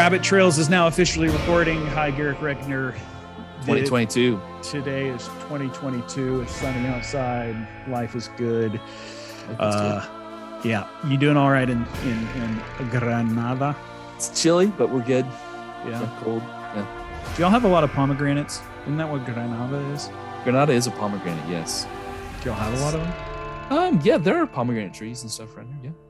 Rabbit Trails is now officially recording. Hi, Garrick Regner. 2022. Today is 2022. It's sunny outside. Life is good. Uh, yeah, you doing all right in, in, in Granada? It's chilly, but we're good. Yeah. It's not cold. Yeah. Do y'all have a lot of pomegranates? Isn't that what Granada is? Granada is a pomegranate, yes. Do y'all have a lot of them? Um, yeah, there are pomegranate trees and stuff right there. Yeah.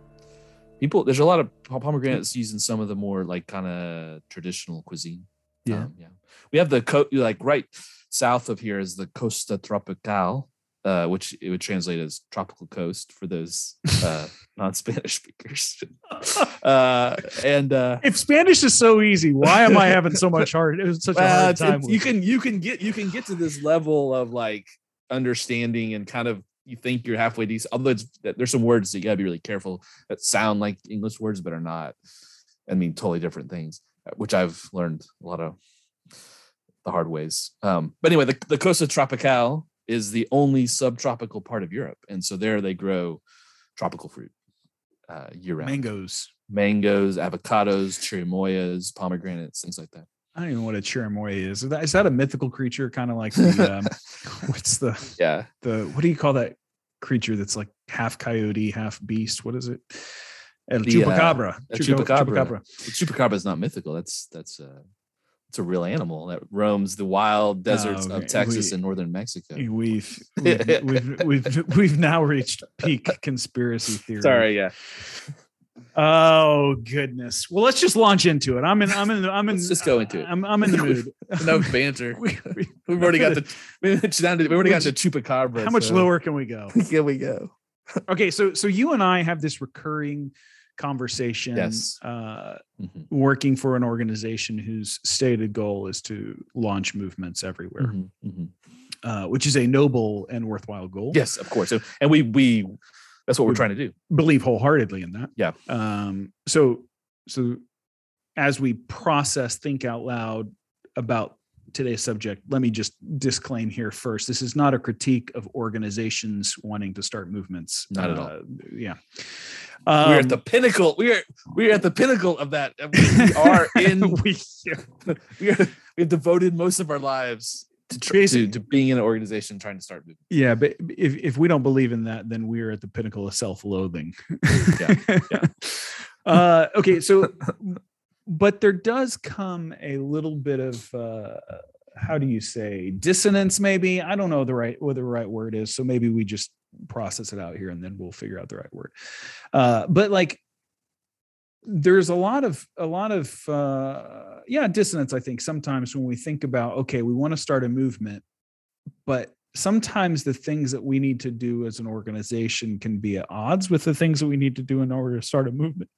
People, there's a lot of pomegranates used in some of the more like kind of traditional cuisine. Yeah. Um, yeah. We have the co- like right south of here is the Costa Tropical, uh, which it would translate as tropical coast for those uh, non-Spanish speakers. uh, and uh, If Spanish is so easy, why am I having so much hard? It was such a hard time. you it. can you can get you can get to this level of like understanding and kind of you think you're halfway decent. Although it's, there's some words that you gotta be really careful that sound like English words but are not. I mean, totally different things, uh, which I've learned a lot of the hard ways. Um, but anyway, the, the Costa Tropical is the only subtropical part of Europe, and so there they grow tropical fruit uh, year round. mangoes. mangoes, avocados, chirimoyas, pomegranates, things like that. I don't even know what a chirimoya is. Is that, is that a mythical creature? Kind of like the um, what's the Yeah, the what do you call that creature that's like half coyote, half beast? What is it? El The, uh, chupacabra. a Chupa- chupacabra. The chupacabra is not mythical. That's that's uh it's a real animal that roams the wild deserts Oh, okay. of Texas We- and northern Mexico. We've we've, we've we've we've now reached peak conspiracy theory. Sorry, yeah. Oh goodness. Well, let's just launch into it. I'm in. I'm in. I'm in. Let's just go into it. I'm. I'm in the mood. No banter. We- We've already got the We've already got the chupacabra. How much so- lower can we go? Here we go. Okay, so so you and I have this recurring conversation. Yes. Uh, Mhm, working for an organization whose stated goal is to launch movements everywhere, mhm, mhm. uh, which is a noble and worthwhile goal. Yes, of course. And- And we we that's what we're trying to do. believe wholeheartedly in that. Yeah. Um, so so as we process, think out loud about today's subject, let me just disclaim here first. This is not a critique of organizations wanting to start movements. Not at all. Uh, yeah. we're at Um, the pinnacle. We are we are at the pinnacle of that. We are in we, we, are, we have devoted most of our lives to, tr- to, to being in an organization trying to start moving. yeah, but if, if we don't believe in that, then we're at the pinnacle of self-loathing. Yeah, yeah. uh, okay, so but there does come a little bit of uh, how do you say dissonance? Maybe I don't know the right what the right word is. So maybe we just process it out here and then we'll figure out the right word. Uh, but like there's a lot of a lot of uh yeah dissonance i think sometimes when we think about okay we want to start a movement but sometimes the things that we need to do as an organization can be at odds with the things that we need to do in order to start a movement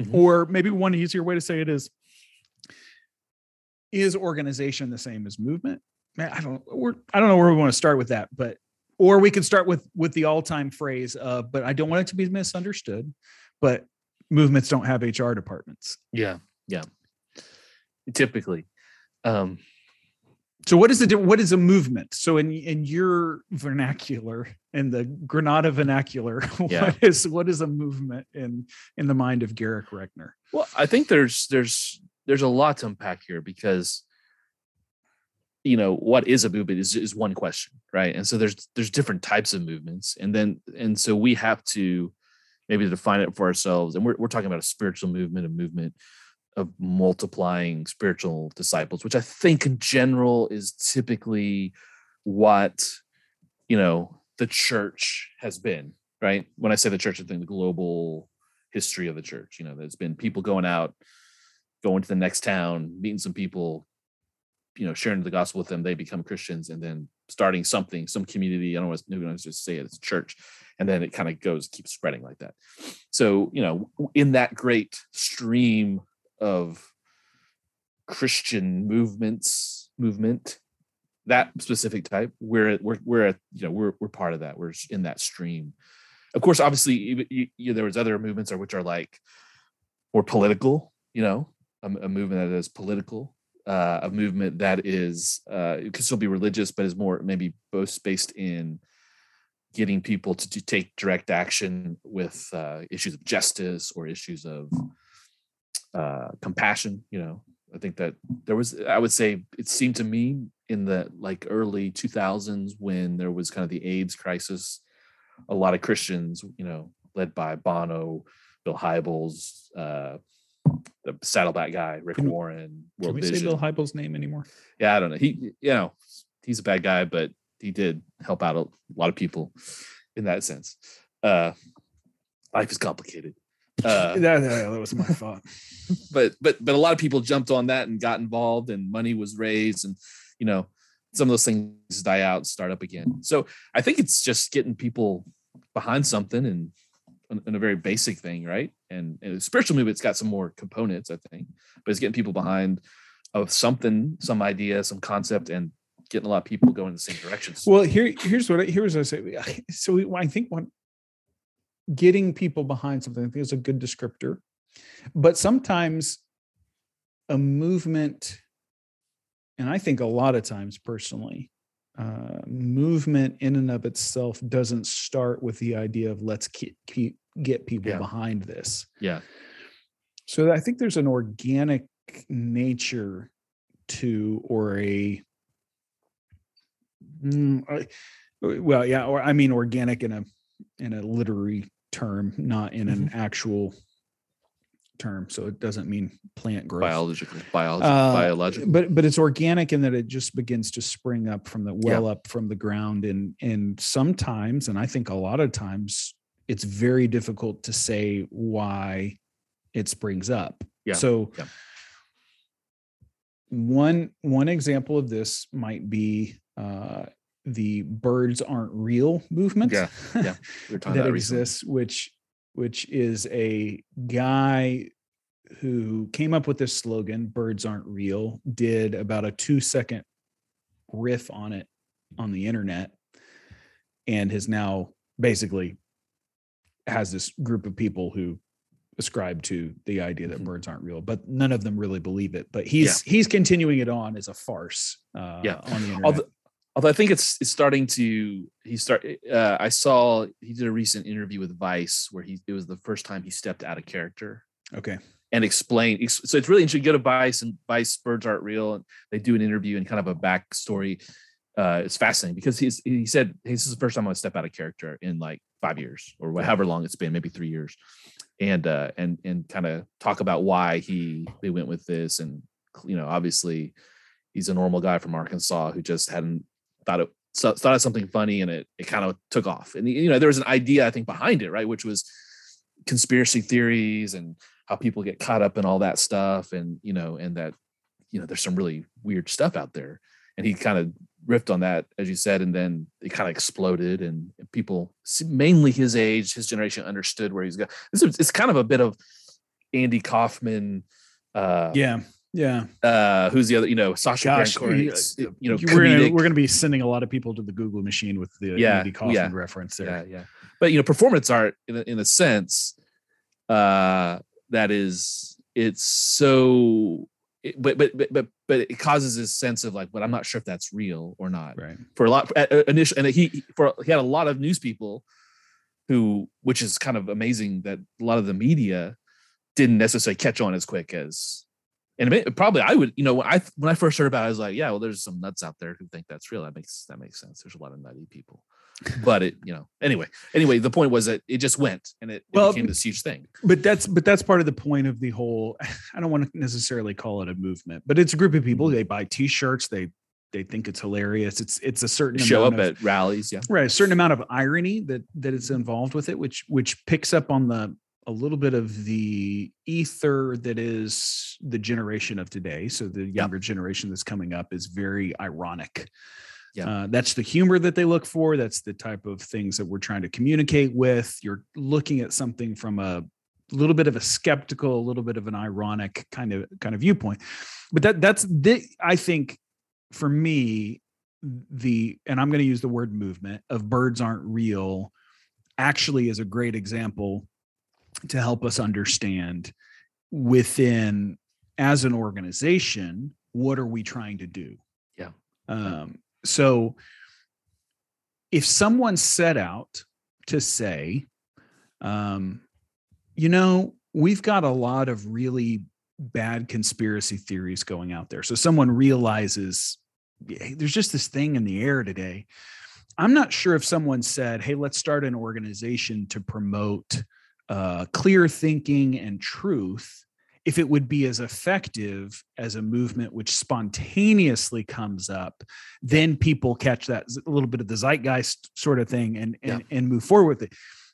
Mhm. or maybe one easier way to say it is is organization the same as movement Man, i don't we're, i don't know where we want to start with that but or we could start with with the all-time phrase uh but i don't want it to be misunderstood but movements don't have hr departments Yeah, yeah. Typically, um, so what is the what is a movement so in in your vernacular in the granada vernacular Yeah. what is what is a movement in in the mind of garrick regner well, I think there's there's there's a lot to unpack here because you know what is a movement is is one question, right? And so there's there's different types of movements, and then and so we have to maybe to define it for ourselves. And we're we're talking about a spiritual movement, a movement of multiplying spiritual disciples, which I think in general is typically what you know the church has been, right? When I say the church, I think the global history of the church. You know, there's been people going out, going to the next town, meeting some people, you know, sharing the gospel with them. They become Christians, and then starting something, some community. I don't know want to just say it, it's church, and then it kind of goes, keeps spreading like that. So, you know, in that great stream of Christian movements, movement, that specific type, we're we're we're you know we're we're part of that. We're in that stream. Of course, obviously, you, you, you- there was other movements or which are like more political. You know, a, a movement that is political, uh, a movement that is uh, it could still be religious, but is more maybe both based in getting people to, to take direct action with uh, issues of justice or issues of uh, compassion. You know, I think that there was, I would say, it seemed to me in the like early 2000s when there was kind of the AIDS crisis, a lot of Christians, you know, led by Bono, Bill Hybels, uh, the Saddleback guy, Rick Can- Warren, Can we Vision. say Bill Hybels' name anymore? yeah, I don't know. He, you know, he's a bad guy, but he did help out a lot of people in that sense. Uh, life is complicated. Uh, that, was my thought. but but but a lot of people jumped on that and got involved and money was raised and you know some of those things die out start up again so i think it's just getting people behind something and and a very basic thing right and, and a spiritual movement it's got some more components i think but it's getting people behind of something some idea some concept and getting a lot of people going in the same directions Well, here, here's what I, here's what I say. So we, I think what getting people behind something I think is a good descriptor, but sometimes a movement, and I think a lot of times personally, uh, movement in and of itself doesn't start with the idea of let's keep, keep get people Yeah. behind this. yeah So I think there's an organic nature to, or a, Mm, I- well, yeah, or I mean organic in a in a literary term, not in an actual term. So it doesn't mean plant growth. biologically biology Uh, biological But but it's organic in that it just begins to spring up from the Yeah. well up from the ground, and and sometimes, and I think a lot of times, it's very difficult to say why it springs up. Yeah, So yeah. one one example of this might be uh, the birds aren't real movement. Yeah, yeah. we talking that exists, which which is a guy who came up with this slogan, birds aren't real, did about a two second riff on it on the internet, and has now basically has this group of people who ascribe to the idea that Mhm. birds aren't real, but none of them really believe it. But he's he's continuing it on as a farce uh, Yeah. on the internet. although, although I think it's it's starting to he start uh, I saw he did a recent interview with Vice where he it was the first time he stepped out of character okay. and explain. so it's really interesting You go to Vice and Vice birds aren't real and they do an interview and kind of a backstory uh it's fascinating because he's he said hey, this is the first time I'm gonna step out of character in like five years or however long it's been maybe three years and uh and and kind of talk about why he they went with this and you know obviously he's a normal guy from Arkansas who just hadn't thought it so, thought of something funny and it it kind of took off and you know there was an idea I think behind it right which was conspiracy theories and how people get caught up in all that stuff and you know and that you know there's some really weird stuff out there and he kind of riffed on that as you said and then it kind of exploded and people mainly his age his generation understood where he's going this is it's kind of a bit of andy kaufman uh Yeah. Yeah. uh who's the other you know sasha Gosh, Baron Cohen, you know we're gonna we're gonna be sending a lot of people to the Google machine with the Yeah, Andy Kaufman yeah, reference there. yeah yeah but you know performance art in a, in a sense uh that is it's so it, but, but but but but it causes this sense of like but i'm not sure if that's real or not Right. for a lot initial and he- for he had a lot of news people who which is kind of amazing that a lot of the media didn't necessarily catch on as quick as and it probably I would you know when I when I first heard about it I was like yeah well there's some nuts out there who think that's real that makes that makes sense there's a lot of nutty people but it you know anyway anyway the point was that it just went and it, it Well, became this huge thing But that's but that's part of the point of the whole. I don't want to necessarily call it a movement, but it's a group of people. Mhm. They buy T-shirts. They they think it's hilarious. It's it's a certain show up of, at rallies yeah right a certain amount of irony that that it's involved with it, which which picks up on the a little bit of the ether that is the generation of today. So the younger generation that's coming up is very ironic. Yeah. Uh, that's the humor that they look for. That's the type of things that we're trying to communicate with. You're looking at something from a little bit of a skeptical, a little bit of an ironic kind of kind of viewpoint. But that that's the I think for me the and I'm going to use the word movement of birds aren't real actually is a great example to help us understand within as an organization what are we trying to do Yeah. um so if someone set out to say um you know we've got a lot of really bad conspiracy theories going out there. So someone realizes hey, there's just this thing in the air today. I'm not sure if someone said, "Hey, let's start an organization to promote uh, clear thinking and truth." If it would be as effective as a movement which spontaneously comes up, then people catch that a little bit of the zeitgeist sort of thing and and, yeah. and move forward with it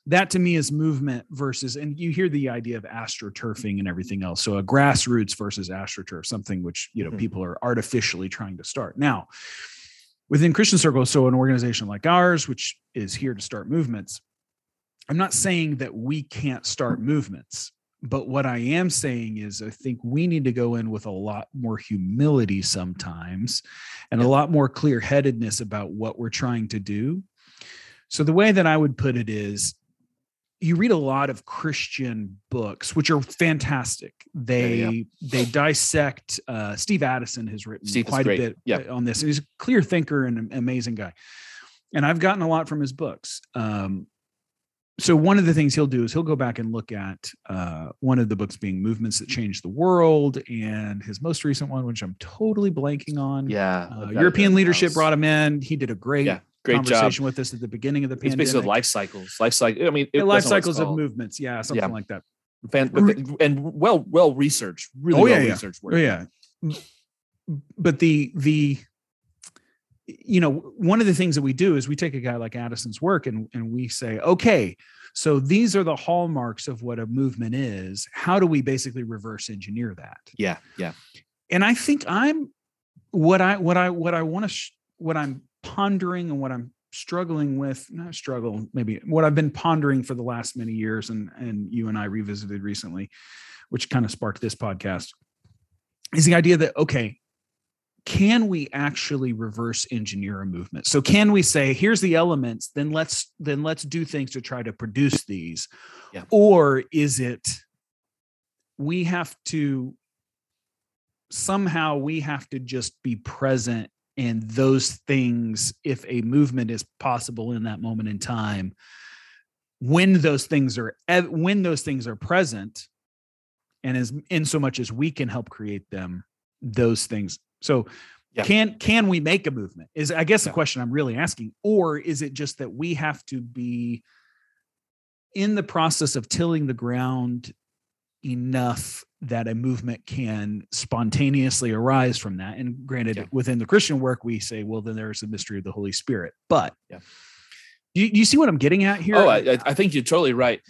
that to me is movement versus and you hear the idea of astroturfing and everything else so a grassroots versus astroturf something which you know mm-hmm. people are artificially trying to start now within christian circles so an organization like ours which is here to start movements i'm not saying that we can't start movements but what i am saying is i think we need to go in with a lot more humility sometimes and a lot more clear-headedness about what we're trying to do so the way that I would put it is you read a lot of Christian books, which are fantastic. They yeah, yeah. they dissect. Uh, Steve Addison has written Steve quite a bit yeah. Uh, on this. He's a clear thinker and an amazing guy, and I've gotten a lot from his books. Um, so one of the things he'll do is he'll go back and look at uh, one of the books being movements that changed the world and his most recent one which i'm totally blanking on yeah uh, european leadership house. brought him in he did a great yeah great conversation job. with us at the beginning of the pandemic. It's basically life cycles, life cycle. I mean, yeah, life cycles of movements. Yeah, something yeah. like that. And well, well researched. Really oh, yeah, well researched work. Oh, yeah. But the the you know one of the things that we do is we take a guy like Addison's work and and we say, okay, so these are the hallmarks of what a movement is. How do we basically reverse engineer that? Yeah, yeah. And I think I'm what I what I what I want to sh- what I'm pondering and what I'm struggling with, not struggle, maybe what I've been pondering for the last many years and and you and I revisited recently, which kind of sparked this podcast, is the idea that okay, can we actually reverse engineer a movement so can we say here's the elements then let's then let's do things to try to produce these yeah. or is it we have to somehow we have to just be present and those things if a movement is possible in that moment in time when those things are when those things are present and as in so much as we can help create them those things so yeah. can can we make a movement is i guess the question i'm really asking or is it just that we have to be in the process of tilling the ground enough that a movement can spontaneously arise from that. And granted, yeah. within the Christian work, we say, well, then there's the mystery of the Holy Spirit. But yeah. do, you, do you see what I'm getting at here? Oh, I, I, think you're totally right.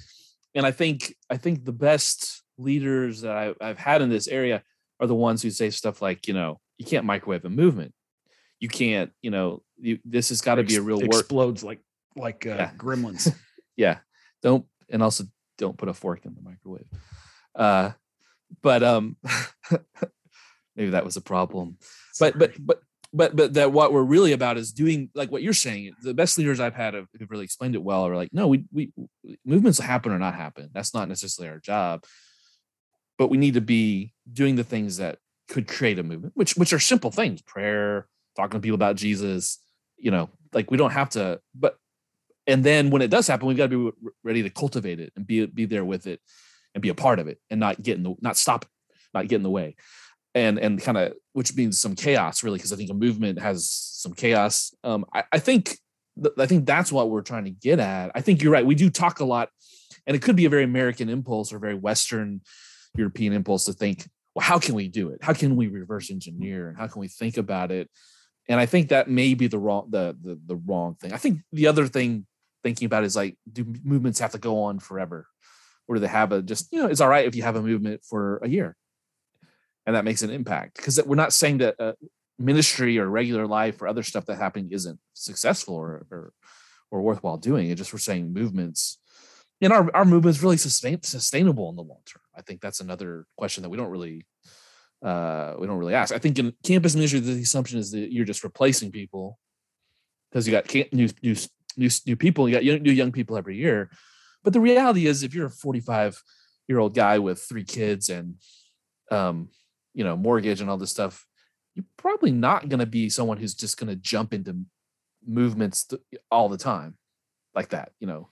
And I think I think the best leaders that I, I've had in this area are the ones who say stuff like, you know, you can't microwave a movement. You can't, you know, you, this has got to be a real explodes work. like like uh, yeah. gremlins. yeah, don't and also don't put a fork in the microwave. Uh, but um maybe that was a problem Sorry. but but but but but that what we're really about is doing like what you're saying the best leaders i've had have, have really explained it well are like no we we movements happen or not happen that's not necessarily our job but we need to be doing the things that could create a movement which which are simple things prayer talking to people about jesus you know like we don't have to but and then when it does happen we've got to be ready to cultivate it and be be there with it and be a part of it and not get in the not stop not get in the way. And and kind of which means some chaos really because i think a movement has some chaos. Um i, I think th- i think that's what we're trying to get at. I think you're right we do talk a lot and it could be a very american impulse or very western european impulse to think how can we do it? How can we reverse engineer? And how can we think about it? And i think that may be the wrong the the, the wrong thing. I think the other thing thinking about is like do movements have to go on forever? Or do they have a just you know it's all right if you have a movement for a year. And that makes an impact. Because we're not saying that uh, ministry or regular life or other stuff that happening isn't successful or, or or worthwhile doing. It just we're saying movements and our, our movement is really sustain, sustainable in the long term. I think that's another question that we don't really uh we don't really ask. I think in campus ministry the assumption is that you're just replacing people because you got new new new, new people you got new young people every year. But the reality is, if you're a 45 year old guy with three kids and, um, you know, mortgage and all this stuff, you're probably not going to be someone who's just going to jump into movements all the time like that. You know,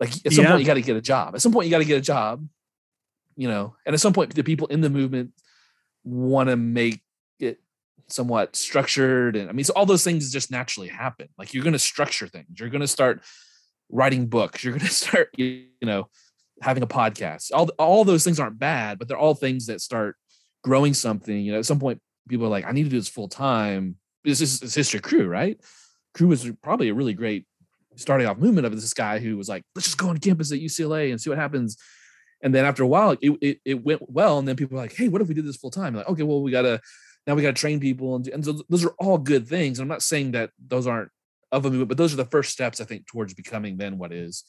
like at some yeah. point you got to get a job. At some point you got to get a job. you know, and at some point, the people in the movement want to make it somewhat structured. And I mean, so all those things just naturally happen. Like you're going to structure things. You're going to start writing books. You're going to start, you know, having a podcast. All all those things aren't bad, but they're all things that start growing something. You know, at some point, people are like, I need to do this full time. This is, this history Cru, right? Cru was probably a really great starting off movement of this guy who was like, let's just go on campus at UCLA and see what happens. And then after a while, it, it, it went well. And then people were like, hey, what if we did this full time? Like, okay, well, we got to, now we got to train people. And, and so those are all good things. I'm not saying that those aren't of a movement, but those are the first steps, I think, towards becoming then what is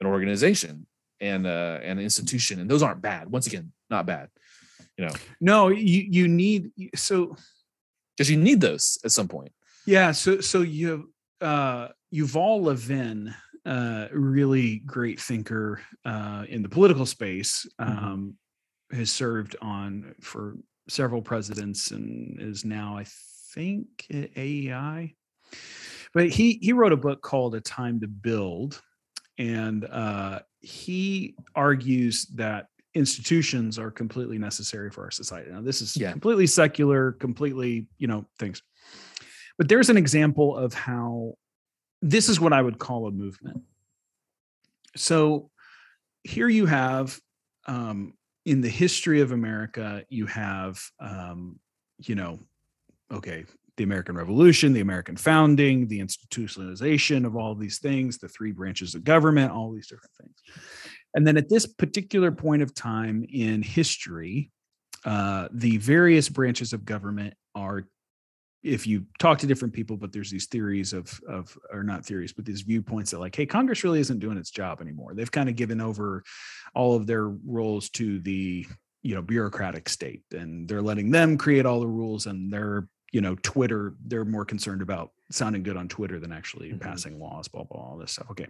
an organization and uh, an institution. And those aren't bad. Once again, not bad. You know, no, you you need so because you need those at some point. Yeah. So so you uh Yuval Levin, uh, really great thinker uh, in the political space, mm-hmm. um, mm-hmm. has served on for several presidents and is now, I think, AEI. But he he wrote a book called A Time to Build, and uh, he argues that institutions are completely necessary for our society. Now, this is yeah. completely secular, completely you know things. But there's an example of how this is what I would call a movement. So here you have um, in the history of America, you have, um, you know, okay, the American Revolution, the American founding, the institutionalization of all these things, the three branches of government, all these different things. And then at this particular point of time in history, uh, the various branches of government are if you talk to different people, but there's these theories of of or not theories, but these viewpoints that like, hey, Congress really isn't doing its job anymore. They've kind of given over all of their roles to the you know bureaucratic state, and they're letting them create all the rules, and they're you know Twitter. They're more concerned about sounding good on Twitter than actually mm-hmm. passing laws, blah blah, all this stuff. Okay,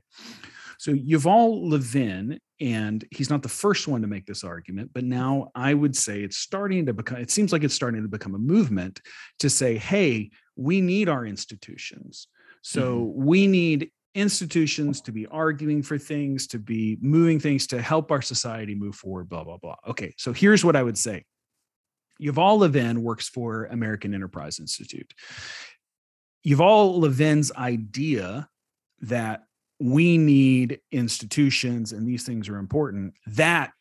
so Yuval Levin, and he's not the first one to make this argument, but now I would say it's starting to become, it seems like it's starting to become a movement to say, hey, we need our institutions. So mm-hmm. we need institutions to be arguing for things, to be moving things to help our society move forward, blah, blah, blah. Okay, so here's what I would say. Yuval Levin works for American Enterprise Institute. Yuval Levin's idea that we need institutions and these things are important that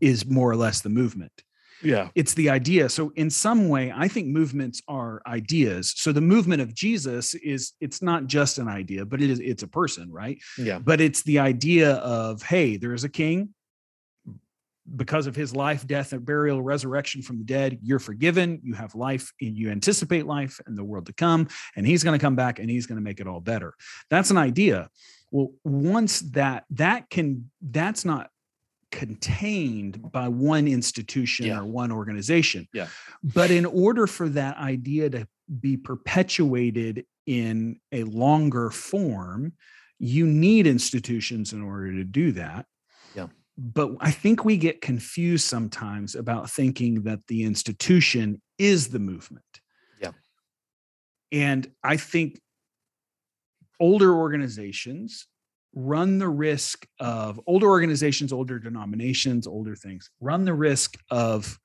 is more or less the movement. Yeah. It's the idea. So in some way i think movements are ideas. So the movement of jesus is it's not just an idea but it is it's a person right? Yeah. But it's the idea of hey there is a king because of his life, death, and burial, resurrection from the dead, you're forgiven. You have life, and you anticipate life in the world to come, and he's going to come back and he's going to make it all better. That's an idea. Well, once that that can that's not contained by one institution yeah. or one organization. Yeah. But in order for that idea to be perpetuated in a longer form, you need institutions in order to do that but I think we get confused sometimes about thinking that the institution is the movement. Yeah. And I think older organizations run the risk of older organizations, older denominations, older things run the risk of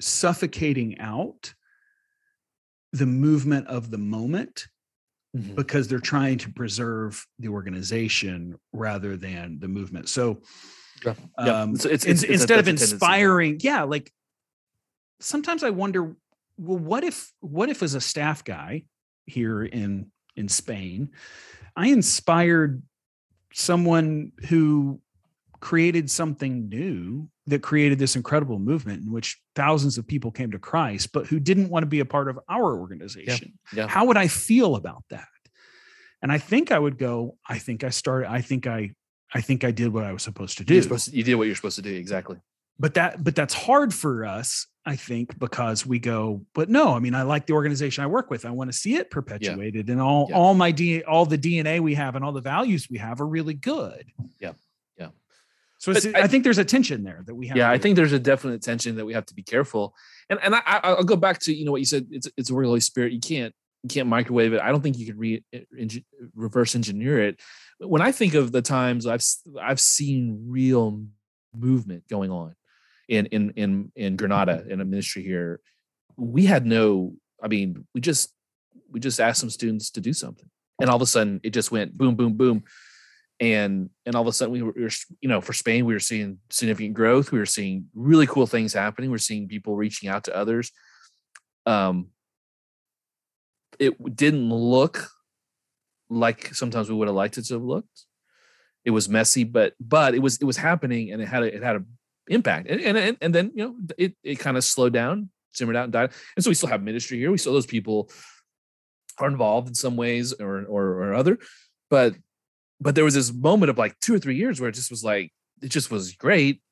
suffocating out the movement of the moment mm-hmm. because they're trying to preserve the organization rather than the movement. So, yeah. Um, it's, it's, it's, instead of inspiring, yeah, like sometimes I wonder, well, what if, what if as a staff guy here in in Spain, I inspired someone who created something new that created this incredible movement in which thousands of people came to Christ, but who didn't want to be a part of our organization. Yeah, yeah. How would I feel about that? And I think I would go, I think I started, I think I, I think I did what I was supposed to do. Supposed to, you did what you're supposed to do. Exactly. But that, but that's hard for us, I think, because we go, but no, I mean, I like the organization I work with. I want to see it perpetuated yeah. and all, all my D, all the DNA we have and all the values we have are really good. Yeah. So I, I, think there's a tension there that we have. Yeah, I think there's a definite tension that we have to be careful. And and I, will go back to you know what you said. It's it's a Holy Spirit. You can't you can't microwave it. I don't think you can re, uh, reverse engineer it. when I think of the times I've I've seen real movement going on in in in in Granada mm-hmm. in a ministry here, we had no. I mean, we just we just asked some students to do something, and all of a sudden it just went boom, boom, boom, and and all of a sudden we were, we were you know for Spain we were seeing significant growth. We were seeing really cool things happening. We're seeing people reaching out to others. Um, it didn't look like sometimes we would have liked it to have looked. It was messy, but but it was it was happening, and it had a, it had an impact. And and and then you know it it kind of slowed down, simmered out, and died. And so we still have ministry here. We still those people are involved in some ways or or, or other, but but there was this moment of like two or three years where it just was like it just was great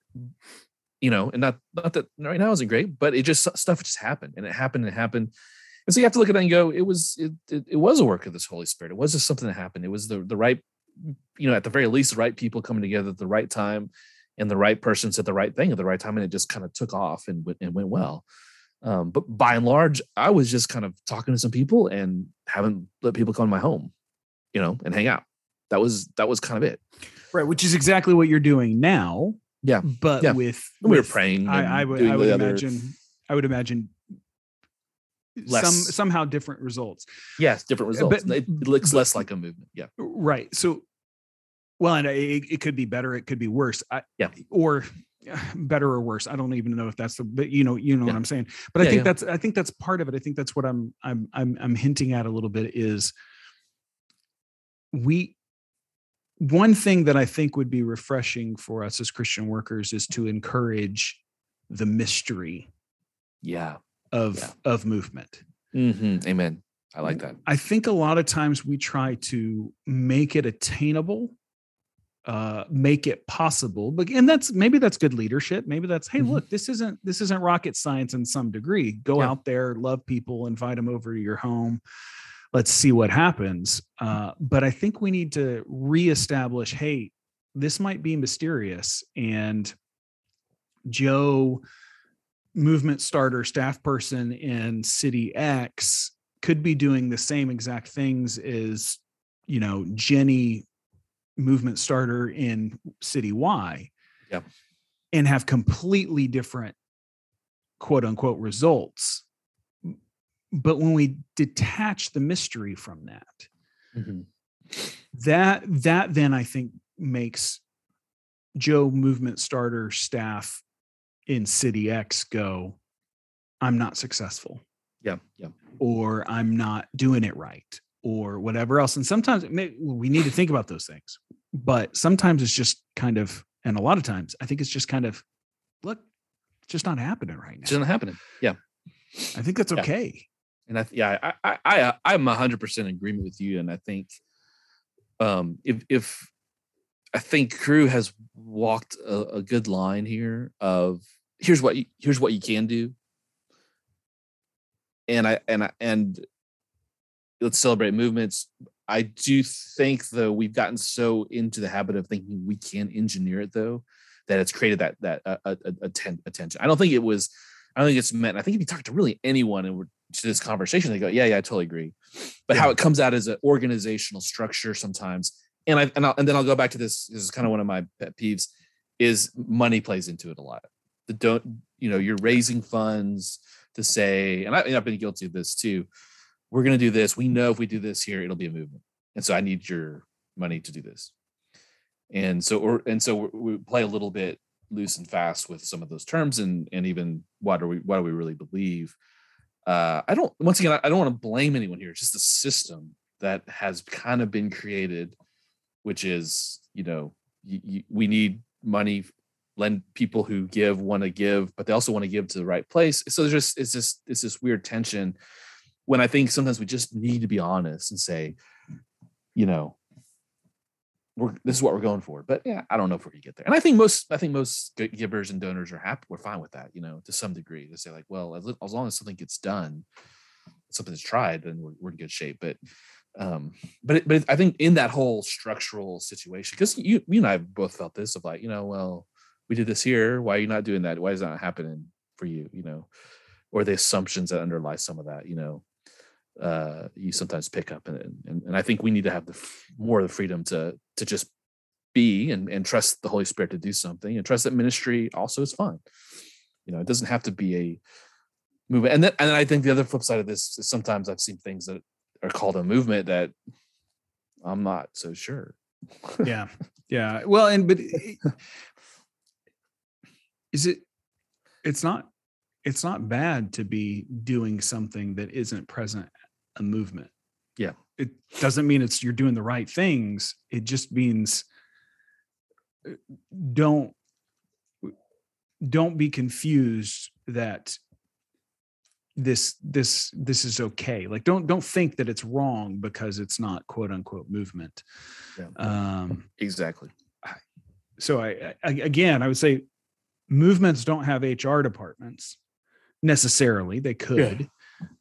you know and not not that right now isn't great but it just stuff just happened and it happened and it happened. And so you have to look at that and go it was it, it, it was a work of this holy spirit. It was just something that happened. It was the the right you know at the very least the right people coming together at the right time and the right person said the right thing at the right time and it just kind of took off and went and went well. Um, but by and large i was just kind of talking to some people and haven't let people come to my home you know and hang out that was that was kind of it right which is exactly what you're doing now yeah but yeah. with, we were with- praying I, I would I would the other- imagine I would imagine some somehow different results. yes different uh, results but- it, it looks but- less like a movement yeah Right. So, well, and it, it could be better. It could be worse. I, Yeah. Or better or worse. I don't even know if that's the. But you know, you know Yeah. what I'm saying. But I think yeah. that's. I think that's part of it. I think that's what I'm. I'm. I'm. I'm hinting at a little bit is. We. One thing that I think would be refreshing for us as Christian workers is to encourage the mystery yeah of Yeah. of movement. hmm amen i like that I think a lot of times we try to make it attainable, uh, make it possible. But and that's maybe that's good leadership. Maybe that's hey, Mhm. look, this isn't this isn't rocket science in some degree. Go Yeah. out there, love people, invite them over to your home. Let's see what happens. Uh, but I think we need to reestablish, hey, this might be mysterious. And Joe, movement starter, staff person in City X, could be doing the same exact things as, you know, Jenny, movement starter in City Y. Yep. And have completely different quote unquote results. But when we detach the mystery from that, Mhm. that that then I think makes Joe movement starter staff in City X go, I'm not successful, yeah yeah. Or I'm not doing it right, or whatever else. And sometimes may, we need to think about those things, but sometimes it's just kind of, and a lot of times I think it's just kind of, look, it's just not happening right now. it's not happening. Yeah. I think that's okay. And I yeah, I I I I'm hundred percent in agreement with you, and I think um if if I think Cru has walked a, a good line here of here's what you here's what you can do, and I and I and let's celebrate movements. I do think though we've gotten so into the habit of thinking we can engineer it though that it's created that that uh, uh, uh, attention. I don't think it was. I don't think it's meant. I think if you talk to really anyone and to this conversation, they go, "Yeah, yeah, I totally agree." But how it comes out as an organizational structure sometimes, and I and, I'll, and then I'll go back to this. This is kind of one of my pet peeves: is money plays into it a lot. The don't you know you're raising funds to say, and, I, and I've been guilty of this too. We're going to do this. We know if we do this here, it'll be a movement, and so I need your money to do this. And so, or and so we play a little bit loose and fast with some of those terms, and and even what do we what do we really believe? uh, I don't. Once again, I, don't want to blame anyone here. It's just the system that has kind of been created, which is you know we need money. Lend people who give want to give, but they also want to give to the right place. So there's just it's just it's this weird tension. When I think sometimes we just need to be honest and say, you know, we're this is what we're going for. But yeah, I don't know if we're gonna get there. And I think most I think most givers and donors are happy. We're fine with that, you know, to some degree. To say like, well, as, as long as something gets done, something is tried, then we're, we're in good shape. But um, but it, but it- I think in that whole structural situation, because you you and I both felt this of like, you know, well, we did this here. Why are you not doing that? Why is that not happening for you? You know, or the assumptions that underlie some of that. You know, uh, you sometimes pick up, and, and and I think we need to have the more of the freedom to to just be and and trust the Holy Spirit to do something, and trust that ministry also is fun. You know, it doesn't have to be a movement. And then and then I think the other flip side of this is sometimes I've seen things that are called a movement that I'm not so sure. yeah, yeah. Well, and but is it? It's not. It's not bad to be doing something that isn't present a movement. Yeah. It doesn't mean it's you're doing the right things. It just means uh, don't don't be confused that this this this is okay like don't don't think that it's wrong because it's not quote unquote movement Yeah. um Exactly. so I, I again i would say movements don't have hr departments necessarily they could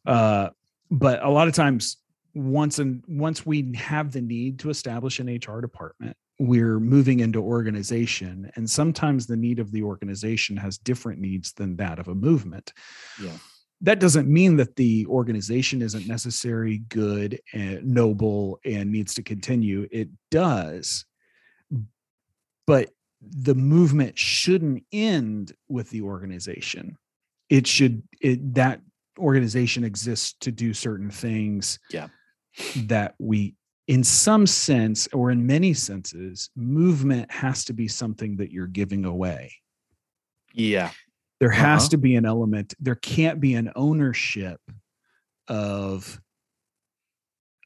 uh but a lot of times once and once we have the need to establish an hr department we're moving into organization and sometimes the need of the organization has different needs than that of a movement. Yeah. that doesn't mean that the organization isn't necessary good and noble and needs to continue. It does. But the movement shouldn't end with the organization. It should it that organization exists to do certain things Yeah. that we in some sense or in many senses movement has to be something that you're giving away Yeah. there has Uh-huh. to be an element there can't be an ownership of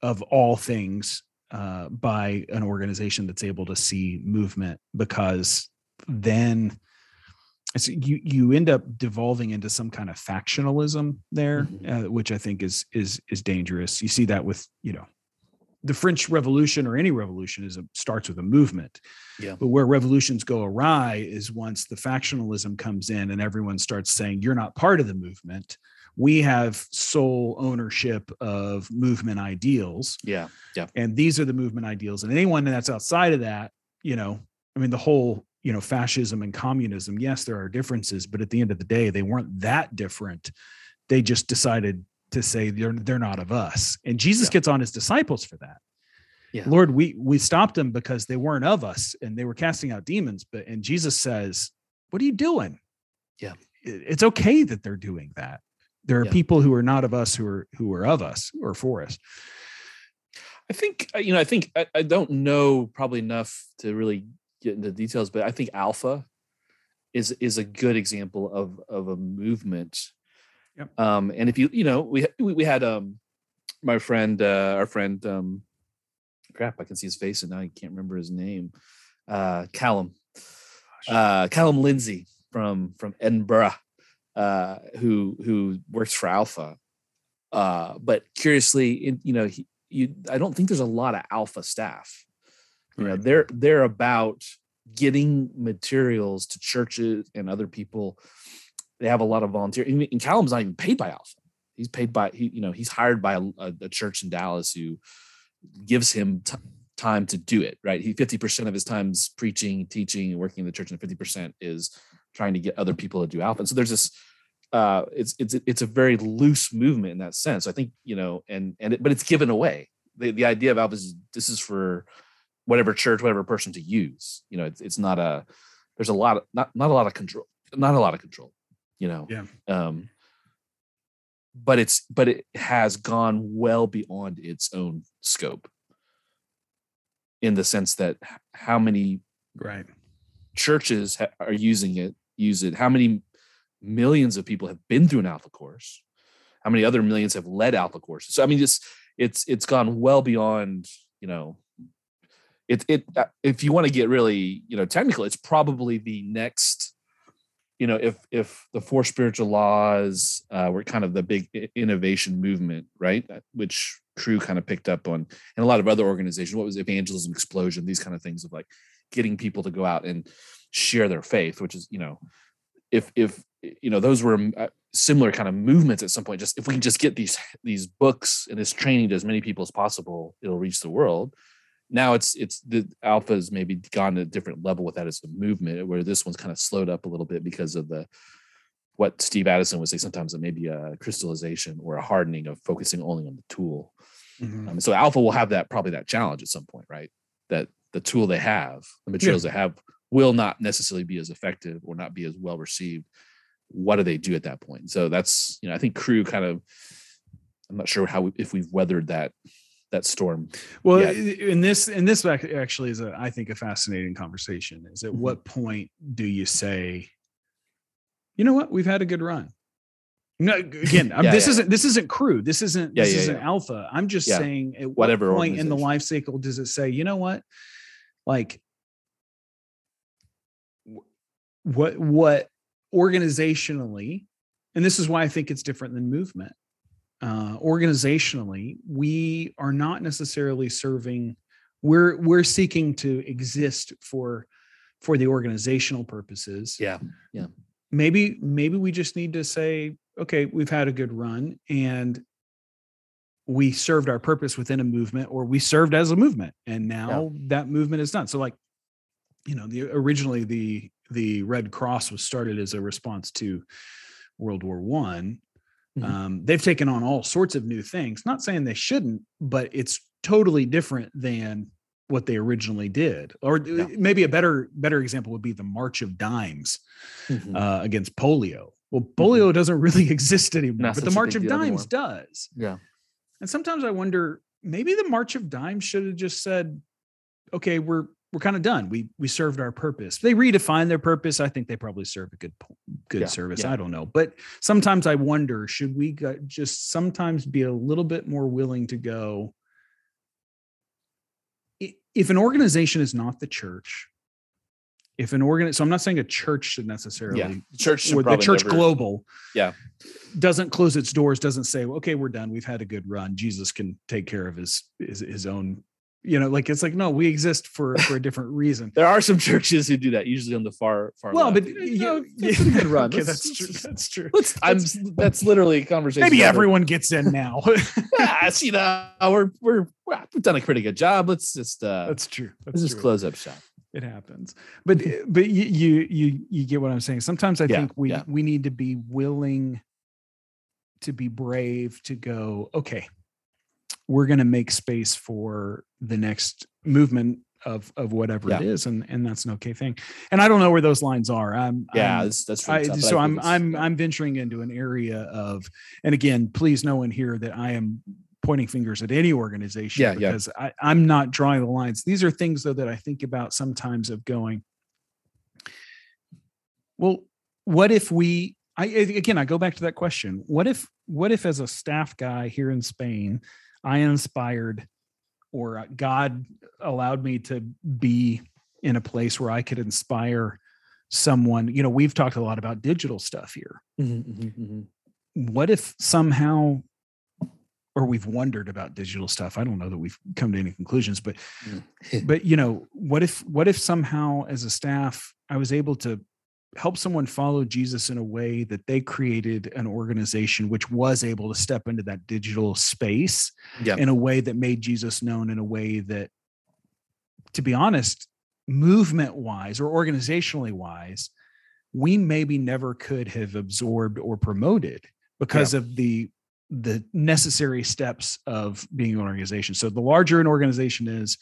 of all things uh, by an organization that's able to see movement because then it's, you you end up devolving into some kind of factionalism there Mhm. uh, which i think is is is dangerous you see that with you know the french revolution or any revolution is a, starts with a movement Yeah. but where revolutions go awry is once the factionalism comes in and everyone starts saying you're not part of the movement we have sole ownership of movement ideals Yeah. Yeah. and these are the movement ideals and anyone that's outside of that you know i mean the whole you know fascism and communism yes there are differences but at the end of the day they weren't that different they just decided to say they're they're not of us and jesus Yeah. gets on his disciples for that Yeah. lord we we stopped them because they weren't of us and they were casting out demons but and jesus says what are you doing Yeah. It's okay that they're doing that there are Yeah. people who are not of us who are who are of us or for us I think uh, you know. I think I, I don't know probably enough to really get into details, but I think Alpha is is a good example of of a movement. Yep. Um, and if you you know we we, we had um my friend uh, our friend um crap I can see his face and now I can't remember his name. Uh Callum. Uh Callum Lindsay from from Edinburgh uh who who works for Alpha. Uh but curiously in, you know he you I don't think there's a lot of Alpha staff you know they're they're about getting materials to churches and other people. They have a lot of volunteer and and Callum's not even paid by Alpha. He's paid by he you know he's hired by a, a, church in Dallas who gives him t- time to do it right? He 50% of his time's preaching teaching and working in the church and 50% is trying to get other people to do alpha. And so there's this uh it's it's it's a very loose movement in that sense. I think you know and and it, but it's given away. The, the idea of alpha is this is for whatever church whatever person to use you know it's, it's not a there's a lot of not not a lot of control not a lot of control you know? Yeah. um but it's but it has gone well beyond its own scope in the sense that how many right. churches ha- are using it use it how many millions of people have been through an alpha course how many other millions have led alpha courses. So i mean it's it's it's gone well beyond you know it it uh, if you want to get really you know technical it's probably the next you know if if the four spiritual laws uh, were kind of the big innovation movement right? Uh, which Cru kind of picked up on and a lot of other organizations what was evangelism explosion these kind of things of like getting people to go out and share their faith which is you know if if you know those were uh, similar kind of movements at some point just if we can just get these these books and this training to as many people as possible it'll reach the world now it's it's the alpha's maybe gone to a different level with that as a movement where this one's kind of slowed up a little bit because of the what Steve Addison would say sometimes it may be a crystallization or a hardening of focusing only on the tool. Mhm. Um, so Alpha will have that probably that challenge at some point, right? That the tool they have, the materials they have, will not necessarily be as effective or not be as well received. What do they do at that point? So that's you know I think Cru kind of. I'm not sure how we, if we've weathered that that storm. Well, Yeah. in this, in this actually is a, I think, a fascinating conversation. Is at Mhm. what point do you say, you know what, we've had a good run? No, again, Yeah, this yeah. isn't this isn't Cru. This isn't this isn't alpha. I'm just saying, at Whatever what point in the life cycle does it say, you know what, like, what what organizationally, and this is why I think it's different than movement uh, organizationally, we are not necessarily serving. We're we're seeking to exist for for the organizational purposes. Yeah, yeah. Maybe maybe we just need to say, okay, we've had a good run and we served our purpose within a movement, or we served as a movement, and now that movement is done. So, like, you know, the originally the the Red Cross was started as a response to World War One. Mhm. Um, they've taken on all sorts of new things. Not saying they shouldn't, but it's totally different than what they originally did. Or uh, Yeah. maybe a better better example would be the March of Dimes Mhm. uh, against polio. Well, polio doesn't really exist anymore, Not but the March of Dimes does. yeah. And sometimes I wonder, maybe the March of Dimes should have just said, "Okay, we're we're kind of done. We we served our purpose." They redefine their purpose. I think they probably serve a good good Yeah, service. yeah. I don't know, but sometimes I wonder, should we just sometimes be a little bit more willing to go? If an organization is not the church, if an organ, so I'm not saying a church should necessarily Yeah, church should the church never- global Yeah. doesn't close its doors doesn't say okay we're done we've had a good run jesus can take care of his his, his own you know like it's like no we exist for for a different reason There are some churches who do that, usually on the far far. well left. but You you, know, that's a good run. okay, that's true that's true let's- I'm, that's literally a conversation. maybe over- everyone gets in now Yeah, see now uh, we're we're we've done a pretty good job. Let's just uh that's true let's that's just close up shop. it happens but eh, but you you you you get what i'm saying sometimes i Yeah, think we yeah. we need to be willing to be brave to go okay we're going to make space for the next movement of of whatever it Yeah. is and and that's an okay thing and i don't know where those lines are i'm Yeah, I'm- that's that's really I, tough, so I'm I'm yeah. I'm venturing into an area of, and again, please no one here that I am pointing fingers at any organization Yeah, yeah. because I, I'm not drawing the lines. These are things though that I think about sometimes of going, well, what if we I again I go back to that question. What if what if as a staff guy here in Spain, I inspired or uh, God allowed me to be in a place where I could inspire someone, you know, we've talked a lot about digital stuff here. Mhm, mhm, mhm. What if somehow or we've wondered about digital stuff. I don't know that we've come to any conclusions, but Mhm. but you know what if what if somehow as a staff i was able to help someone follow jesus in a way that they created an organization which was able to step into that digital space yeah, in a way that made jesus known in a way that to be honest movement wise or organizationally wise we maybe never could have absorbed or promoted because of the the necessary steps of being an organization. So the larger an organization is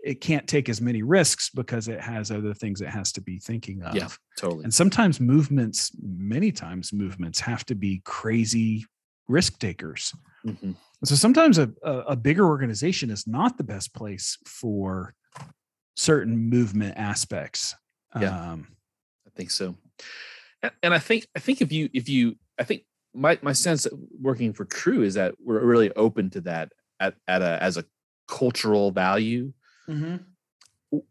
it can't take as many risks because it has other things it has to be thinking of yeah, totally. and sometimes movements many times movements have to be crazy risk takers Mhm. so sometimes a, a, bigger organization is not the best place for certain movement aspects. Yeah. Um, I think so. And, and I think I think if you if you I think my my sense of working for Cru is that we're really open to that at, at a as a cultural value.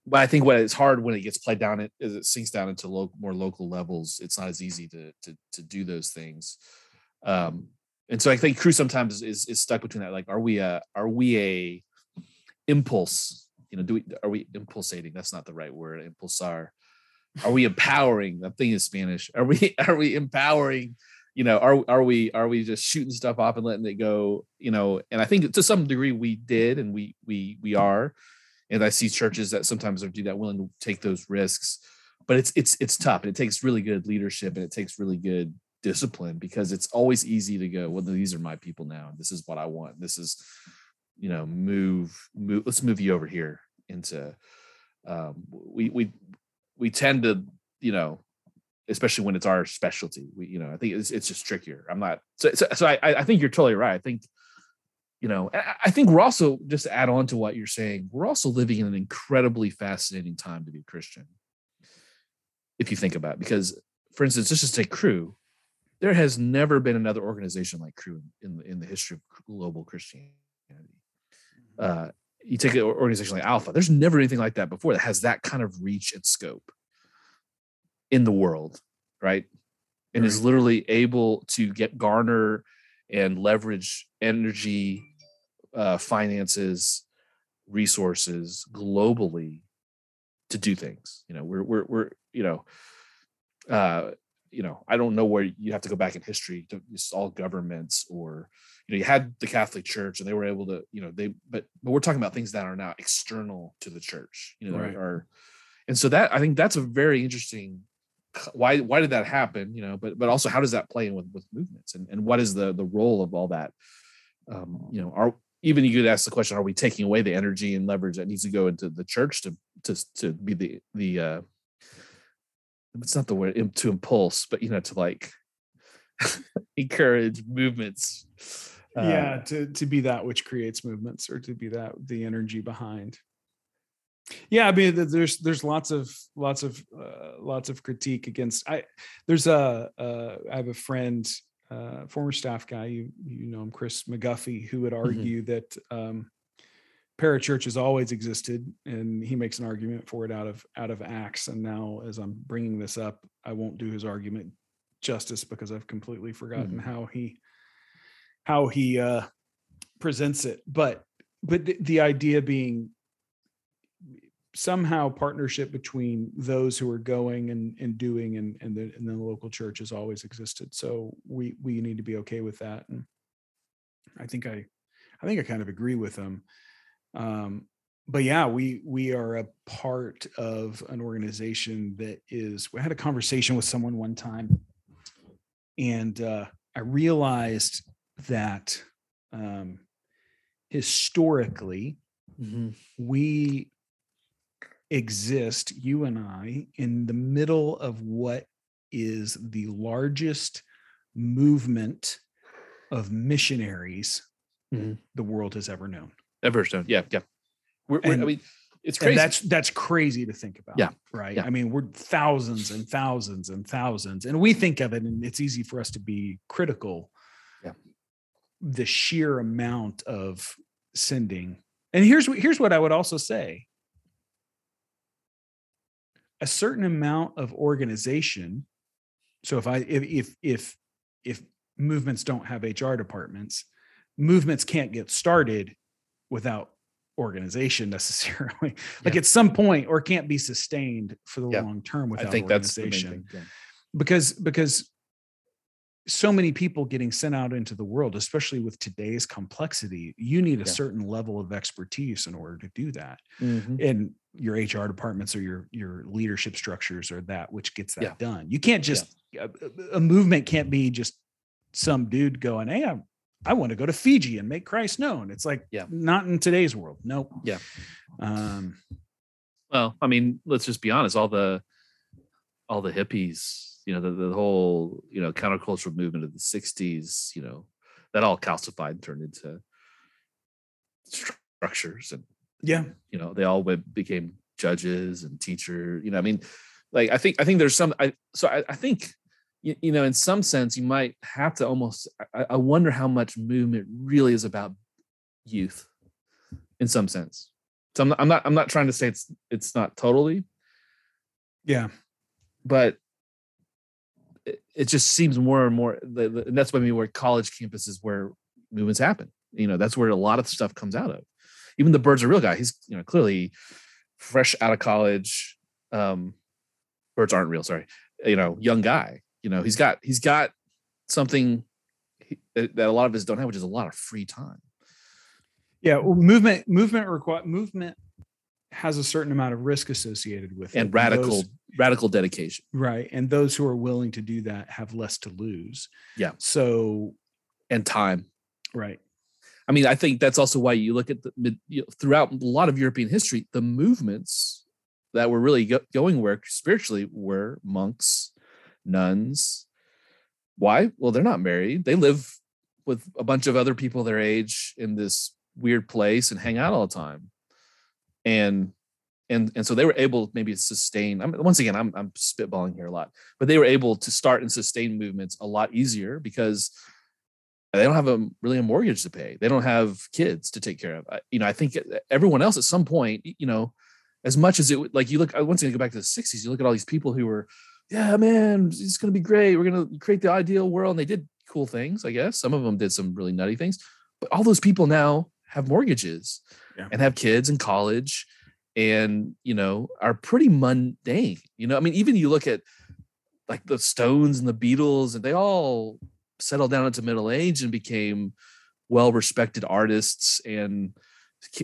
But I think what it's hard when it gets played down it is it sinks down into low, more local levels. It's not as easy to to to do those things. Um and so I think Cru sometimes is is stuck between that. Like, are we a are we a impulse? You know, do we are we impulsating? That's not the right word. Impulsar. Are we empowering? I'm thinking Spanish. Are we are we empowering? You know, are are we are we just shooting stuff off and letting it go? You know, and I think to some degree we did, and we we we are. And I see churches that sometimes are do that, willing to take those risks. But it's it's it's tough, and it takes really good leadership, and it takes really good discipline because it's always easy to go well these are my people now. This is what i want. This is you know move move let's move you over here into um we we we tend to you know especially when it's our specialty we you know i think it's, it's just trickier. I'm not so so, so i i think you're totally right. I think you know I, think we're also just to add on to what you're saying we're also living in an incredibly fascinating time to be christian if you think about it because for instance let's just take Cru. there has never been another organization like Cru in, in the history of global christianity uh, you take an organization like Alpha, there's never anything like that before that has that kind of reach and scope in the world, right? And right. is literally able to get garner and leverage energy, uh, finances, resources globally to do things. You know, we're we're we're you know, uh, you know, I don't know where you have to go back in history to it's all governments or you know you had the catholic church and they were able to you know they but but we're talking about things that are now external to the church you know right. are and so that i think that's a very interesting why why did that happen you know but but also how does that play in with with movements and and what is the the role of all that? Um you know are even you could ask the question are we taking away the energy and leverage that needs to go into the church to to to be the the uh it's not the word to impulse but you know to like encourage movements yeah uh, to to be that which creates movements or to be that the energy behind yeah i mean there's there's lots of lots of uh, lots of critique against i there's a uh, I have a friend uh, former staff guy you you know him chris mcguffey who would mm-hmm. argue mm-hmm. that um parachurch has always existed and he makes an argument for it out of out of acts and now as i'm bringing this up i won't do his argument justice because i've completely forgotten mm-hmm. how he how he uh, presents it. But but the, the idea being somehow partnership between those who are going and, and doing and, and, the, and the local church has always existed. So we, we need to be okay with that. And I think I, I think I kind of agree with them. Um, but yeah, we, we are a part of an organization that is, we had a conversation with someone one time and uh, I realized that um, historically mm-hmm. we exist, you and I, in the middle of what is the largest movement of missionaries mm-hmm. the world has ever known. Ever known, yeah, yeah. We're, we're, I mean, it's crazy. that's that's crazy to think about. Yeah. Right. Yeah. I mean, we're thousands and thousands and thousands, and we think of it, and it's easy for us to be critical Yeah, the sheer amount of sending. And here's what here's what I would also say. A certain amount of organization. So if I if if if if movements don't have HR departments, movements can't get started without organization necessarily. like yeah. at some point, or can't be sustained for the yeah. long term without I think organization. That's the main thing. Yeah. Because because so many people getting sent out into the world, especially with today's complexity, you need a yeah. certain level of expertise in order to do that. Mm-hmm. And your HR departments or your your leadership structures are that which gets that yeah. done. You can't just yeah. a, a, movement can't be just some dude going, "Hey, I, I want to go to Fiji and make Christ known." It's like, yeah, not in today's world. Nope. Yeah. Um. Well, I mean, let's just be honest. All the all the hippies you know the, the whole you know countercultural movement of the 60s you know that all calcified and turned into structures and yeah. you know they all became judges and teacher you know i mean like i think i think there's some i so i, I think you, you, know in some sense you might have to almost I, I wonder how much movement really is about youth in some sense. So I'm not, I'm not i'm not trying to say it's it's not totally. Yeah. But it, just seems more and more and that's what I mean where college campuses where movements happen. You know that's where a lot of stuff comes out of. Even the birds are real guy. He's you know clearly fresh out of college. Um birds aren't real sorry. You know young guy. You know he's got he's got something that a lot of us don't have which is a lot of free time. Yeah well, movement movement require movement has a certain amount of risk associated with and it. radical those- radical dedication. right and those who are willing to do that have less to lose Yeah. so and time. right I mean, I think that's also why you look at the you know, throughout a lot of European history, the movements that were really go, going where spiritually were monks, nuns. Why? Well, they're not married. They live with a bunch of other people their age in this weird place and hang out all the time. And and and so they were able maybe sustain. I mean, once again, I'm I'm spitballing here a lot, but they were able to start and sustain movements a lot easier because they don't have a really a mortgage to pay. They don't have kids to take care of. I- You know, I think everyone else at some point, you know, as much as it like you look once again go back to the 60s, you look at all these people who were, yeah, man, it's gonna be great. We're gonna create the ideal world. And they did cool things, I guess. Some of them did some really nutty things, but all those people now have mortgages Yeah. and have kids in college and you know are pretty mundane. You know, I mean, even you look at like the Stones and the Beatles, and they all settled down into middle age and became well respected artists and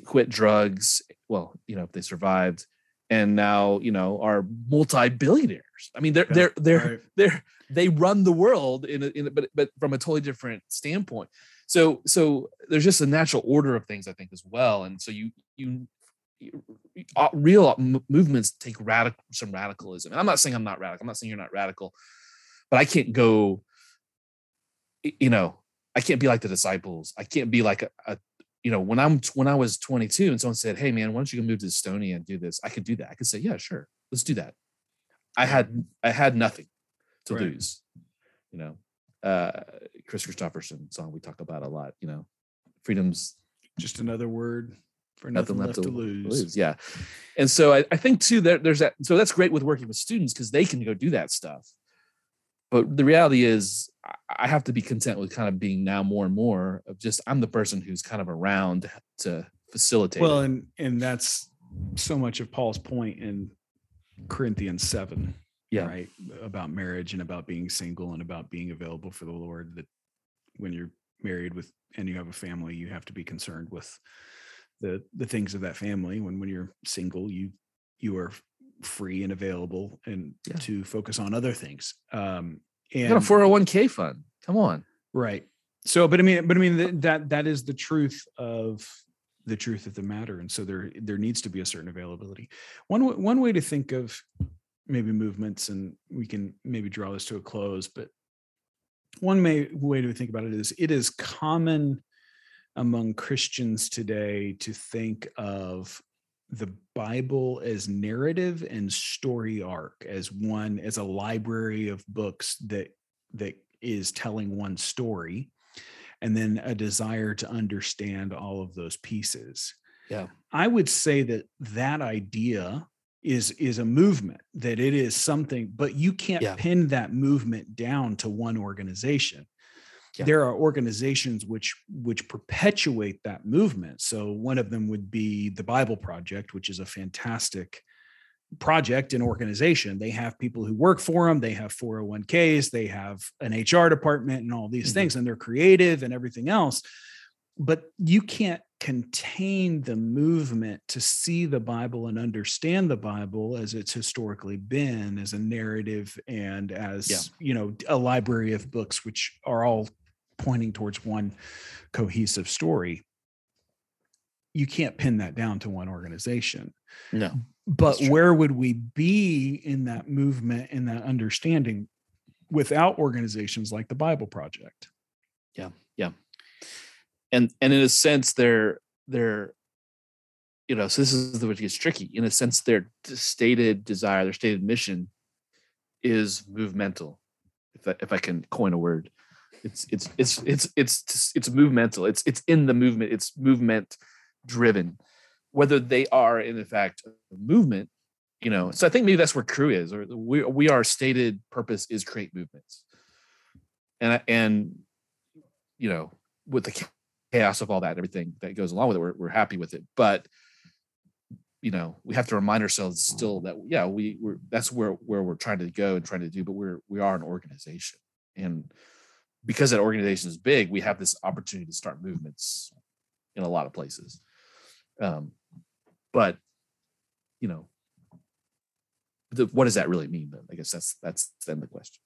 quit drugs. Well, you know, if they survived and now, you know, are multi billionaires. I mean, they're, they're, they're, right. they're, they run the world in a, in a, but, but from a totally different standpoint. So, so there's just a natural order of things, I think, as well. And so you, you, you- uh, real m- movements take radical some radicalism and i'm not saying i'm not radical i'm not saying you're not radical but i can't go you know i can't be like the disciples i can't be like a, a you know when i'm when i was 22 and someone said hey man why don't you go move to estonia and do this i could do that i could say yeah sure let's do that i had i had nothing to Right. lose you know uh Kris Kristofferson song we talk about a lot you know freedom's just another word for nothing, left, to, lose. Yeah. And so I, I think too that there's that. So that's great with working with students because they can go do that stuff. But the reality is I- have to be content with kind of being now more and more of just I'm the person who's kind of around to facilitate. well and and that's so much of paul's point in corinthians 7 Yeah. right about marriage and about being single and about being available for the lord that when you're married with and you have a family you have to be concerned with the the things of that family when when you're single you you are free and available and Yeah. to focus on other things um You and got a 401k fund. Come on. Right. So, but I mean, but I mean that that is the truth of the truth of the matter, and so there there needs to be a certain availability. One one way to think of maybe movements, and we can maybe draw this to a close, but one may, way to think about it is it is common among Christians today to think of the Bible as narrative and story arc as one as a library of books that that is telling one story and then a desire to understand all of those pieces. Yeah. I would say that that idea is is a movement that it is something but you can't Yeah. pin that movement down to one organization Yeah. there are organizations which which perpetuate that movement so one of them would be the bible project which is a fantastic project and organization they have people who work for them they have 401ks they have an hr department and all these Mhm. things and they're creative and everything else but you can't contain the movement to see the bible and understand the bible as it's historically been as a narrative and as Yeah. you know a library of books which are all pointing towards one cohesive story you can't pin that down to one organization No. but where would we be in that movement in that understanding without organizations like the bible project and and in a sense they're they're you know so this is the which gets tricky. In a sense their stated desire their stated mission is movemental if I, if I can coin a word. It's it's it's it's it's it's movemental. It's it's in the movement. It's movement driven. Whether they are in fact movement you know so i think maybe that's where Cru is or we we our stated purpose is create movements. And and you know with the chaos of all that, everything that goes along with it, we're, we're happy with it. But you know, we have to remind ourselves still that yeah, we we're that's where where we're trying to go and trying to do, but we're we are an organization. And because that organization is big, we have this opportunity to start movements in a lot of places. Um, but you know, the, what does that really mean? Then I guess that's that's then the question.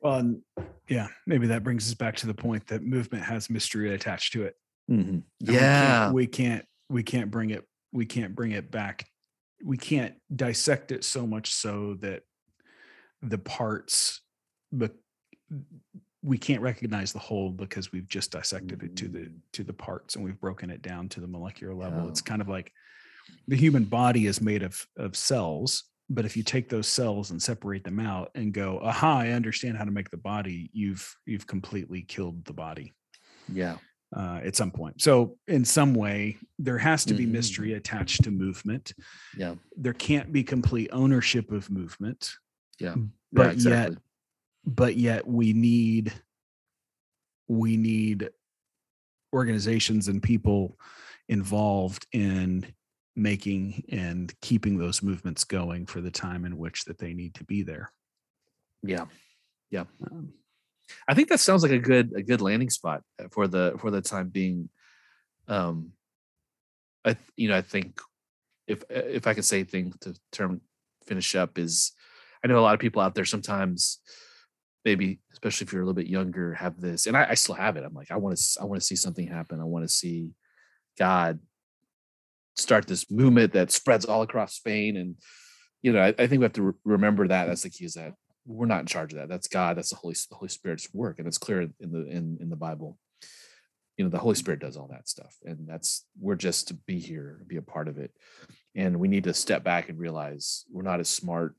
Well, and yeah, maybe that brings us back to the point that movement has mystery attached to it. Mhm. And we can't- Yeah, we can't we can't bring it we can't bring it back we can't dissect it so much so that the parts but we can't recognize the whole because we've just dissected it to the Mm. to the parts and we've broken it down to the molecular level Yeah. it's kind of like the human body is made of of cells but if you take those cells and separate them out and go aha i understand how to make the body you've you've completely killed the body yeah, uh, at some point. So, in some way, there has to be Mhm. mystery attached to movement. yeah, There can't be complete ownership of movement, yeah. but yeah, exactly. yet, but yet, we need we need organizations and people involved in making and keeping those movements going for the time in which that they need to be there. yeah. Um, I think that sounds like a good a good landing spot uh, for the for the time being. Um, I you know I think if uh, if I could say thing to term finish up is I know a lot of people out there sometimes maybe especially if you're a little bit younger have this and I, I still have it I'm like I want to I want to see something happen I want to see God start this movement that spreads all across Spain and you know I, I think we have to re- remember that that's the key is that we're not in charge of that. That's God. That's the Holy the Holy Spirit's work, and it's clear in the in in the Bible. You know, the Holy Spirit does all that stuff, and that's we're just to be here, be a part of it, and we need to step back and realize we're not as smart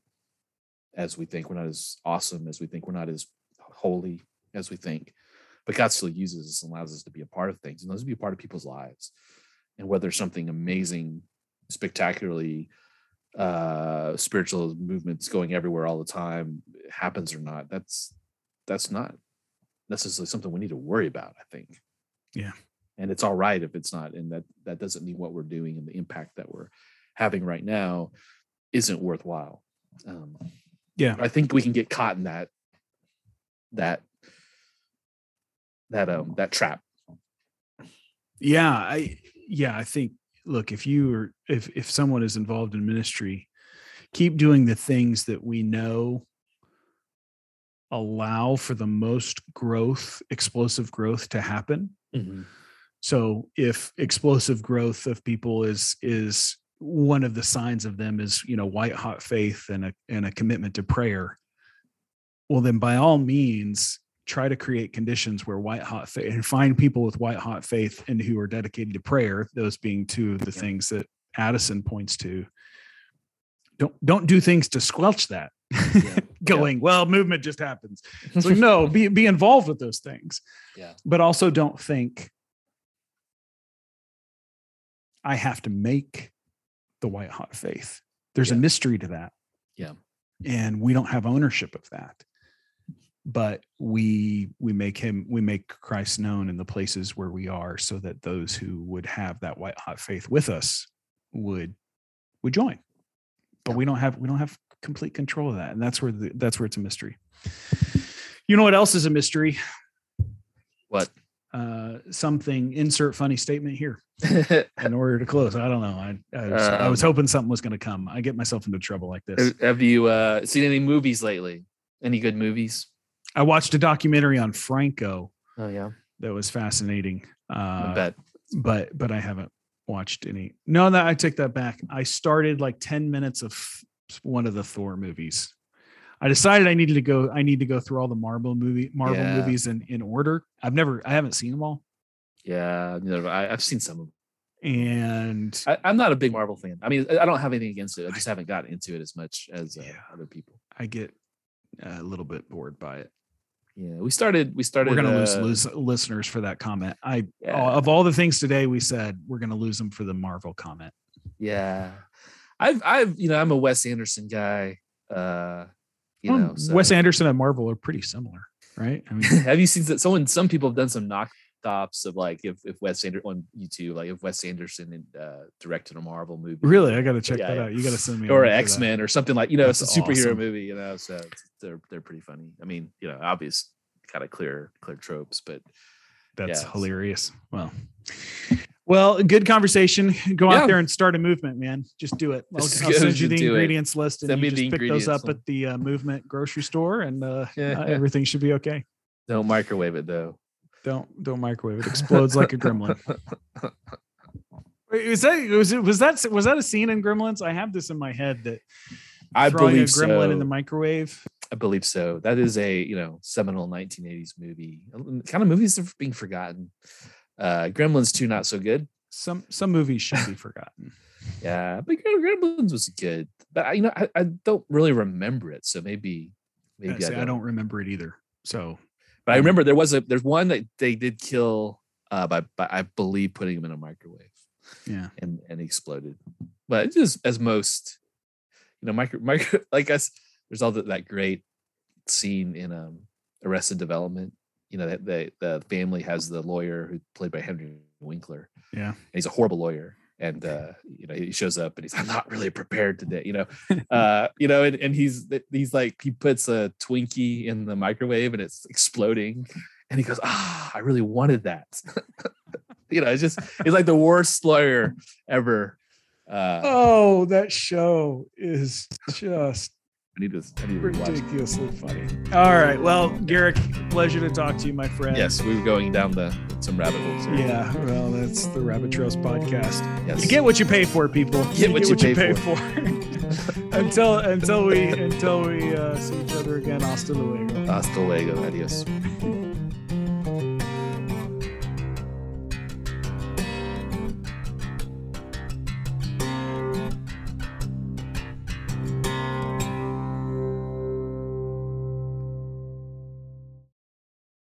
as we think. We're not as awesome as we think. We're not as holy as we think, but God still uses us and allows us to be a part of things, and those to be a part of people's lives. And whether something amazing, spectacularly uh spiritual movements going everywhere all the time happens or not that's that's not necessarily something we need to worry about i think Yeah. and it's all right if it's not and that that doesn't mean what we're doing and the impact that we're having right now isn't worthwhile um Yeah. i think we can get caught in that that that um that trap yeah i yeah i think look if you are if if someone is involved in ministry keep doing the things that we know allow for the most growth explosive growth to happen. Mm-hmm. So if explosive growth of people is is one of the signs of them is you know white hot faith and a and a commitment to prayer well then by all means try to create conditions where white hot faith and find people with white hot faith and who are dedicated to prayer those being two of the Yeah. things that addison points to don't don't do things to squelch that Yeah. going well movement just happens it's like no be be involved with those things Yeah. but also don't think i have to make the white hot faith there's a mystery to that Yeah. and we don't have ownership of that but we we make him we make christ known in the places where we are so that those who would have that white hot faith with us would would join. But we don't have we don't have complete control of that and that's where the, that's where it's a mystery. You know what else is a mystery? What? Uh something insert funny statement here in order to close. I don't know. I i was, I was Um, hoping something was going to come. I get myself into trouble like this. Have- Have you uh, seen any movies lately? Any good movies? I watched a documentary on franco Oh yeah, that was fascinating uh I bet. but but I haven't watched any. No, that I take that back. I started like 10 minutes of one of the Thor movies. I decided I needed to go I need to go through all the Marvel movie Marvel Yeah. movies in in order. I've never I haven't seen them all. Yeah, I, I've seen some of them. And I, I'm not a big Marvel fan. I mean, I don't have anything against it. I just haven't gotten into it as much as uh, Yeah. other people. I get a little bit bored by it. Yeah, we started. We started. We're gonna uh, lose lose listeners for that comment. I Yeah. of all the things today we said, we're gonna lose them for the Marvel comment. Yeah, I've, I've, you know, I'm a Wes Anderson guy. Uh, you Well, know, so- Wes Anderson and Marvel are pretty similar, right? I mean, have you seen that? Someone, some people have done some knocktops of like if if Wes Anderson on YouTube, like if Wes Anderson uh, directed a Marvel movie. really, I got to check Yeah, that yeah. out. You got to send me or link for that. X Men or something like you know, it's a superhero awesome. movie. You know, so they're they're pretty funny. I mean, you know, obvious kind of clear clear tropes, but That's Yeah. hilarious. Well, Well, good conversation. Go Yeah. out there and start a movement, man. Just do it. I'll, I'll send you the do it. ingredients list, and Send you just pick those up ingredients. at the uh, movement grocery store, and uh, Yeah. uh, everything should be okay. Don't microwave it though. Don't don't microwave it. Explodes like a gremlin. Wait, Was that was it was that was that a scene in Gremlins? I have this in my head that I throwing a believe gremlin so. in the microwave. I believe so. That is a you know seminal 1980s movie. Kind of movies are being forgotten. Uh, Gremlins 2 not so good. Some some movies should be forgotten. Yeah, but Gremlins was good. But I, you know, I, I don't really remember it. So maybe maybe Yeah, I, see, don't. I don't remember it either. So But I remember there was a there's one that they did kill uh, by, by I believe putting him in a microwave yeah, and and he exploded. But just as most, you know, micro micro like us. There's all that that great scene in um Arrested Development. You know that the the family has the lawyer who played by Henry Winkler. yeah. and he's a horrible lawyer and uh you know he shows up and he's i'm not really prepared today you know? Uh you know and, and he's he's like he puts a twinkie in the microwave and it's exploding and he goes ah i really wanted that. You know it's just he's like the worst lawyer ever uh Oh, that show is just i need to i need to rewatch it. ridiculously funny. All right. Well, Garrick, pleasure to talk to you, my friend. yes we were going down the some rabbit holes here. Yeah. Well, that's the Rabbit Trails podcast. yes You get what you pay for, people. Get what you pay for. until until we until we uh, see each other again. Hasta luego. hasta luego adios